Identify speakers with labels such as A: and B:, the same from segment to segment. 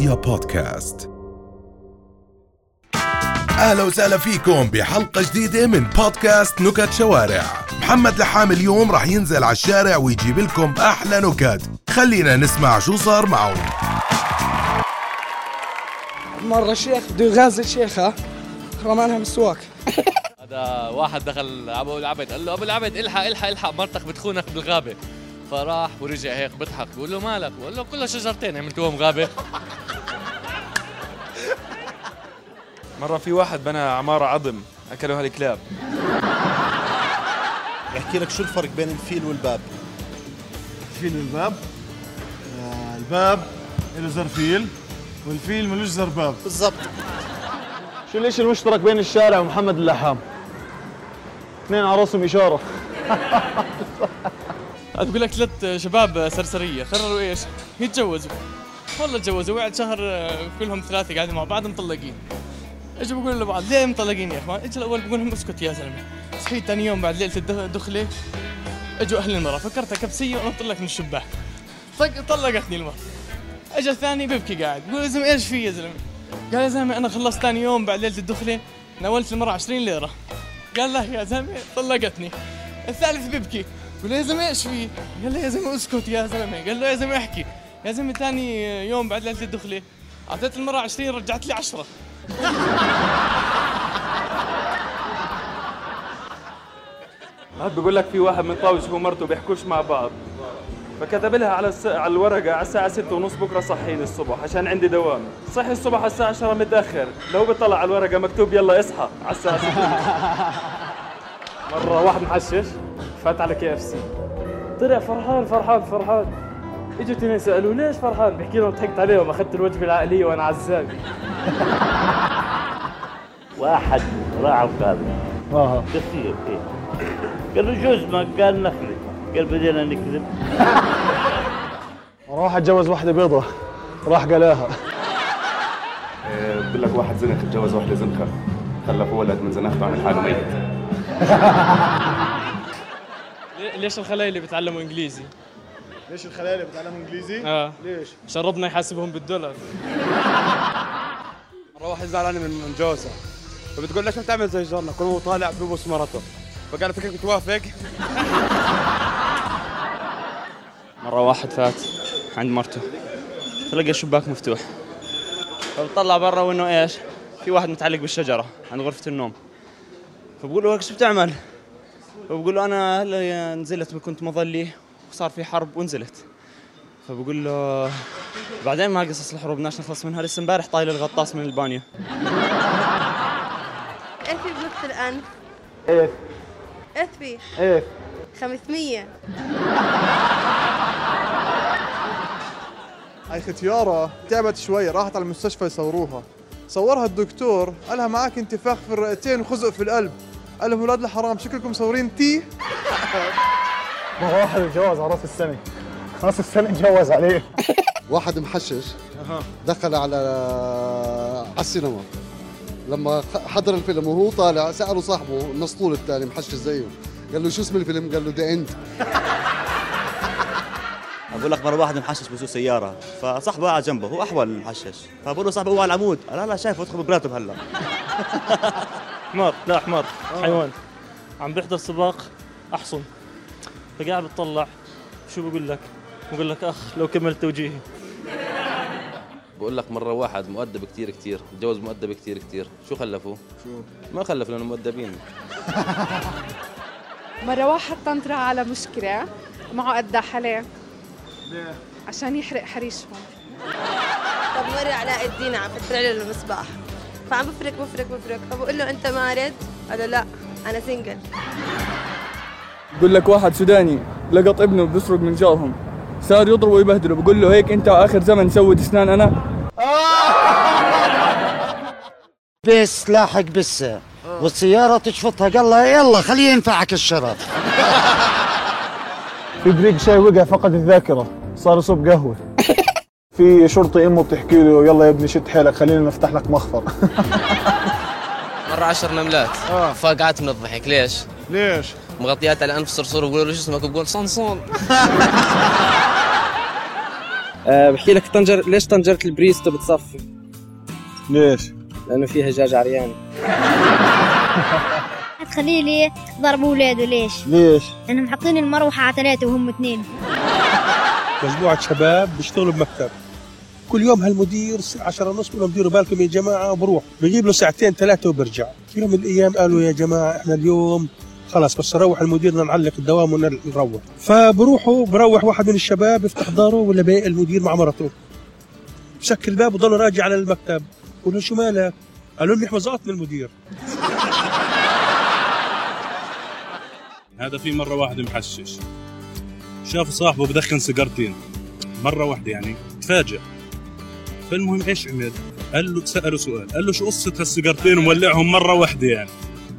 A: رؤيا بودكاست. أهلا وسهلا فيكم بحلقة جديدة من بودكاست نكت شوارع. محمد لحام اليوم راح ينزل على الشارع ويجيب لكم أحلى نكت. خلينا نسمع شو صار معه
B: مرة شيخ بده يغازل شيخة رمانها مسواك.
C: هذا واحد دخل أبو العبد قال له أبو العبد الحق الحق الحق مرتك بتخونك بالغابة. فراح ورجع هيك بيضحك بقول له مالك؟ بقول له كلها شجرتين عملتوهم غابة.
D: مرة في واحد بنى عمارة عظم أكلوها الكلاب
E: أحكي لك شو الفرق بين الفيل والباب؟
F: الفيل والباب؟ آه، الباب له زرفيل والفيل ملوش زرباب
E: بالضبط.
F: شو الإشي المشترك بين الشارع ومحمد اللحام؟ اثنين على راسهم إشارة.
C: بقول لك ثلاث شباب سرسرية قرروا إيش؟ يتجوزوا. والله تجوزوا وقعد شهر آه، كلهم ثلاثة قاعدين مع بعض مطلقين. اجوا بقولوا لبعض؟ ليه مطلقين يا إخوان؟ اجى الأول بقول لهم اسكت يا زلمة. صحيت ثاني يوم بعد ليلة الدخ- الدخله إجوا أهل المرأة. فكرتها كبسية ونط لك من الشباك. طلقتني المرأة. اجى الثاني بيبكي قاعد. بقول يا زلمة إيش في يا زلمة؟ قال يا زلمة أنا خلصت ثاني يوم بعد ليلة الدخله ناولت المرأة 20 ليرة. قال له يا زلمة طلقتني. الثالث بيبكي. قال له يا زلمة إيش في؟ قال له يا زلمة أسكت يا زلمة. قال له يا زلمة احكي. يا زلمة ثاني يوم بعد ليلة الدخله أعطيت المراه 20 رجعت لي 10
D: هاد بقول لك في واحد من طاوش هو ومرته بيحكوش مع بعض. فكتب لها على الس... على الورقة على الساعة 6 ونص بكرة صحيني الصبح عشان عندي دوام. صحي الصبح على الساعة 10 متأخر. لو بيطلع على الورقة مكتوب يلا اصحى على الساعة 6 مرة واحد محشش. فات على KFC. طلع فرحان فرحان فرحان. اجوا اثنين سالوه ليش فرحان؟ بحكي لهم ضحكت عليهم أخذت الوجبة العائلية وأنا عزاب
G: واحد راح القاضي
F: آه.
G: كثير إيه. قال له جوز ما قال نخلي قال بدينا نكذب.
F: راح أتجوز واحدة بيضة. راح قلاها.
H: بقول لك واحد زنخ اتجوز واحدة زنخة خلف ولد من زنخته عمل حاله ميت.
C: ليش الخلايا اللي بيتعلموا إنجليزي؟
F: ليش الخلايا اللي بتعلم إنجليزي؟
C: آه.
F: ليش؟
C: عشان ربنا يحاسبهم بالدولار.
B: مرة واحد زعلان من جوزها فبتقول ليش ما تعمل زي جارنا؟ كل ما هو طالع ببوس مرته فقال فكرك بتوافق
C: مرة واحد فات عند مرته. فلقى الشباك مفتوح. فبطلع برا وإنه إيش؟ في واحد متعلق بالشجرة عند غرفة النوم. فبقول له إيش بتعمل؟ فبقول له أنا هلا نزلت كنت مظلي. وصار في حرب ونزلت. فبقول له بعدين ما قصص الحروب بدناش نخلص منها لسه امبارح طايل الغطاس من البانيو.
I: إيش في بنص الانف؟
F: إيه
I: إيش في؟
F: إيه
I: 500
F: هاي ختيارة تعبت شوي راحت على المستشفى يصوروها. صورها الدكتور قالها معك انتفاخ في الرئتين وخزق في القلب. قال لهم ولاد الحرام شكلكم مصورين تي؟ مرة واحد اتجوز على رأس السنة. رأس السنة اتجوز عليه.
E: واحد محشش. دخل على على السينما. لما حضر الفيلم وهو طالع سأله صاحبه المسطول الثاني محشش زيه. قال له شو اسم الفيلم؟ قال له the end
G: أقول لك مرة واحد محشش بسوق سيارة. فصاحبه قاعد جنبه هو أحول محشش فبقول له صاحبه هو على العمود. قال لا لا شايفه ادخل براتب هلا
C: حمار. لا حمار. حيوان. عم بيحضر سباق أحصن. فقاعد بتطلع شو بقول لك بقول لك أخ لو كملت توجيهي
J: بقول لك مرة واحد مؤدب كتير كتير تجوز مؤدب كتير كتير شو خلفوا؟ شو؟ ما خلف لأنه مؤدبين
I: مرة واحد طنطرة على مشكلة معه قداح عليه ليه؟ عشان يحرق حريشهم طب مرة علاء الدين عم فتر له المصباح فعم بفرك بفرك بفرك فبقول له أنت مارد؟ قال له لا أنا سنجل
B: بقول لك واحد سوداني لقط ابنه بيسرق من جارهم صار يضربه ويبهدله. بقول له هيك انت آخر زمن سود اسنان أنا.
K: بس لاحق بسه والسيارة تشفطها. قال لها يلا خليه ينفعك الشرف.
F: في بريق شاي وقع فقد الذاكرة. صار يصب قهوة. في شرطي أمه بتحكي له يلا يا ابني شد حيلك خلينا نفتح لك مخفر.
L: مرة عشر نملات. فقعت من الضحك. ليش؟
F: ليش؟
L: مغطيات على انف صرصور ويقولوا له شو اسمك بقول صنصون
M: أه بحكي لك طنجر ليش طنجرة البريستو بتصفي؟
N: ليش؟
M: لأنه فيها دجاج عريان
O: خليلي ضرب اولاده ليش؟
N: ليش؟
O: لأنهم حاطين المروحة على ثلاثة وهم اثنين
N: مجموعة شباب بيشتغلوا بمكتب كل يوم هالمدير الساعة 10 ونص بقول لهم ديروا بالكم يا جماعة وبروح بجيب له ساعتين ثلاثة وبرجع في يوم من الأيام قالوا يا جماعة إحنا اليوم خلاص بس نروح المدير نعلق الدوام ونروح فبروحوا بروح واحد من الشباب يفتح داره ولا باقي المدير مع مرته. بسكر الباب وضل راجع على المكتب. بقول له شو مالك؟ قالوا لي حمزاتنا المدير.
P: هذا في مرة واحد محشش. شاف صاحبه بدخن سيجارتين. مرة واحدة يعني تفاجأ فالمهم إيش عمل؟ قال له سأله سؤال. قال له شو قصة هالسيجارتين ومولعهم مرة واحدة يعني؟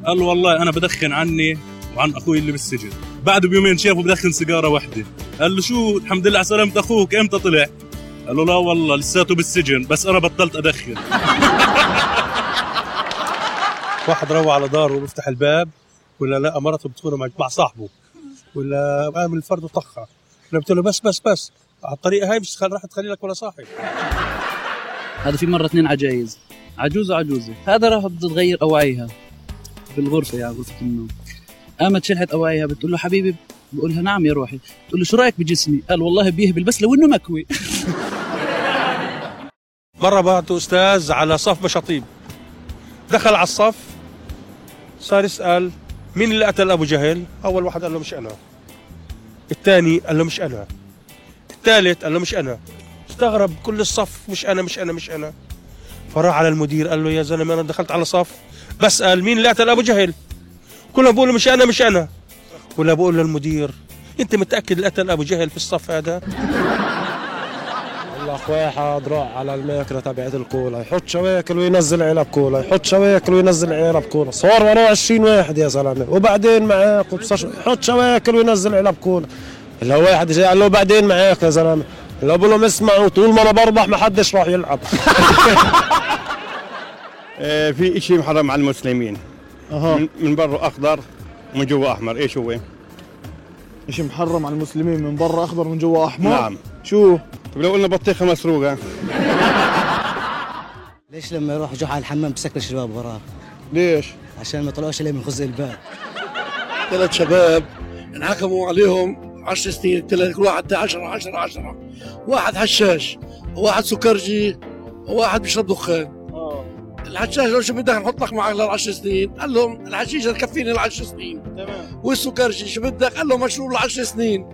P: قال له والله أنا بدخن عني وعن أخوي اللي بالسجن. بعد بيومين شافه بدخن سيجارة واحدة قال له شو الحمد لله على سلامة أخوك إمتى طلع؟ قال له لا والله لساته بالسجن بس أنا بطلت أدخن.
N: واحد روح على داره وبيفتح الباب ولا لا مرته بتكون مع صاحبه. ولا قام الفرد وطخها. أنا قلت له بس بس بس على الطريقة هاي مش راح تخلي لك ولا صاحب
Q: هذا في مرة اثنين عجايز. عجوزة وعجوزة هذا راح تغير أواعيها بالغرفة يعني غرفة النوم. قامت شلحت أواعيها بتقول له حبيبي بقول لها نعم يا روحي. تقول له شو رأيك بجسمي؟ قال والله بيهبل بس لو إنه مكوي.
N: مرة بعته أستاذ على صف مشاطيب دخل على الصف صار يسأل مين اللي قتل أبو جهل؟ أول واحد قال له مش أنا. الثاني قال له مش أنا. الثالث قال له مش أنا. استغرب كل الصف مش أنا مش أنا مش أنا. فراح على المدير قال له يا زلمة أنا دخلت على صف. بسال مين اللي قتل أبو جهل؟ كلهم بيقولوا مش أنا مش أنا. ولا بقول للمدير أنت متأكد اللي قتل أبو جهل في الصف هذا؟
R: الاخ واحد راح على الماكينه تبعت الكولا. يحط شواكل وينزل علب كولا. يحط شواكل وينزل علب كولا. صار وراه 20 واحد يا زلمة. وبعدين معاك وبصش يحط شواكل وينزل علب كولا. هو واحد جاي قال له بعدين معاك يا زلمة. اللي بقول لهم اسمعوا طول ما أنا بربح ما حدش راح يلعب.
S: في شيء محرم على المسلمين. من, من برا أخضر ومن جوا أحمر. إيش هو؟
F: شيء محرم على المسلمين من برا أخضر من جوا أحمر؟
S: نعم.
F: شو؟
S: طيب لو قلنا بطيخة مسروقة.
K: ليش لما يروح جحا على الحمام بسكر الشباب وراه
F: ليش؟
K: عشان ما يطلعوش عليه من خزق الباب.
T: ثلاث شباب انحكموا عليهم 10 سنين ثلاث كل واحد 10 10 10 واحد حشاش وواحد سكرجي وواحد بيشرب دخان. الحشاش لو شو بدك نحط لك معك للعشر سنين. قال لهم الحشيشه تكفيني العشر سنين. تمام. والسكرجي شو بدك؟ قال له مشروب لعشر سنين.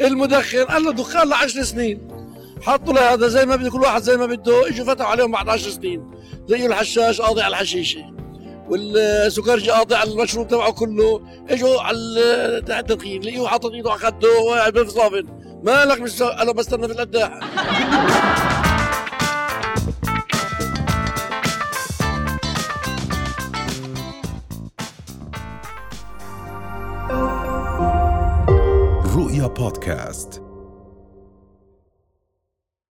T: المدخن قال له دخان لعشر سنين. حطوا له هذا زي ما بده كل واحد زي ما بده. إجوا فتحوا عليهم بعد 10 سنين. زي الحشاش قاضي على الحشيشة. والسكرجي قاطع على المشروب تبعه كله. إجوا على التدخين. لقيوه حاطط إيده على خده وقاعد بالصابن مالك مش أنا بستنى في القداح.
A: رؤيا بودكاست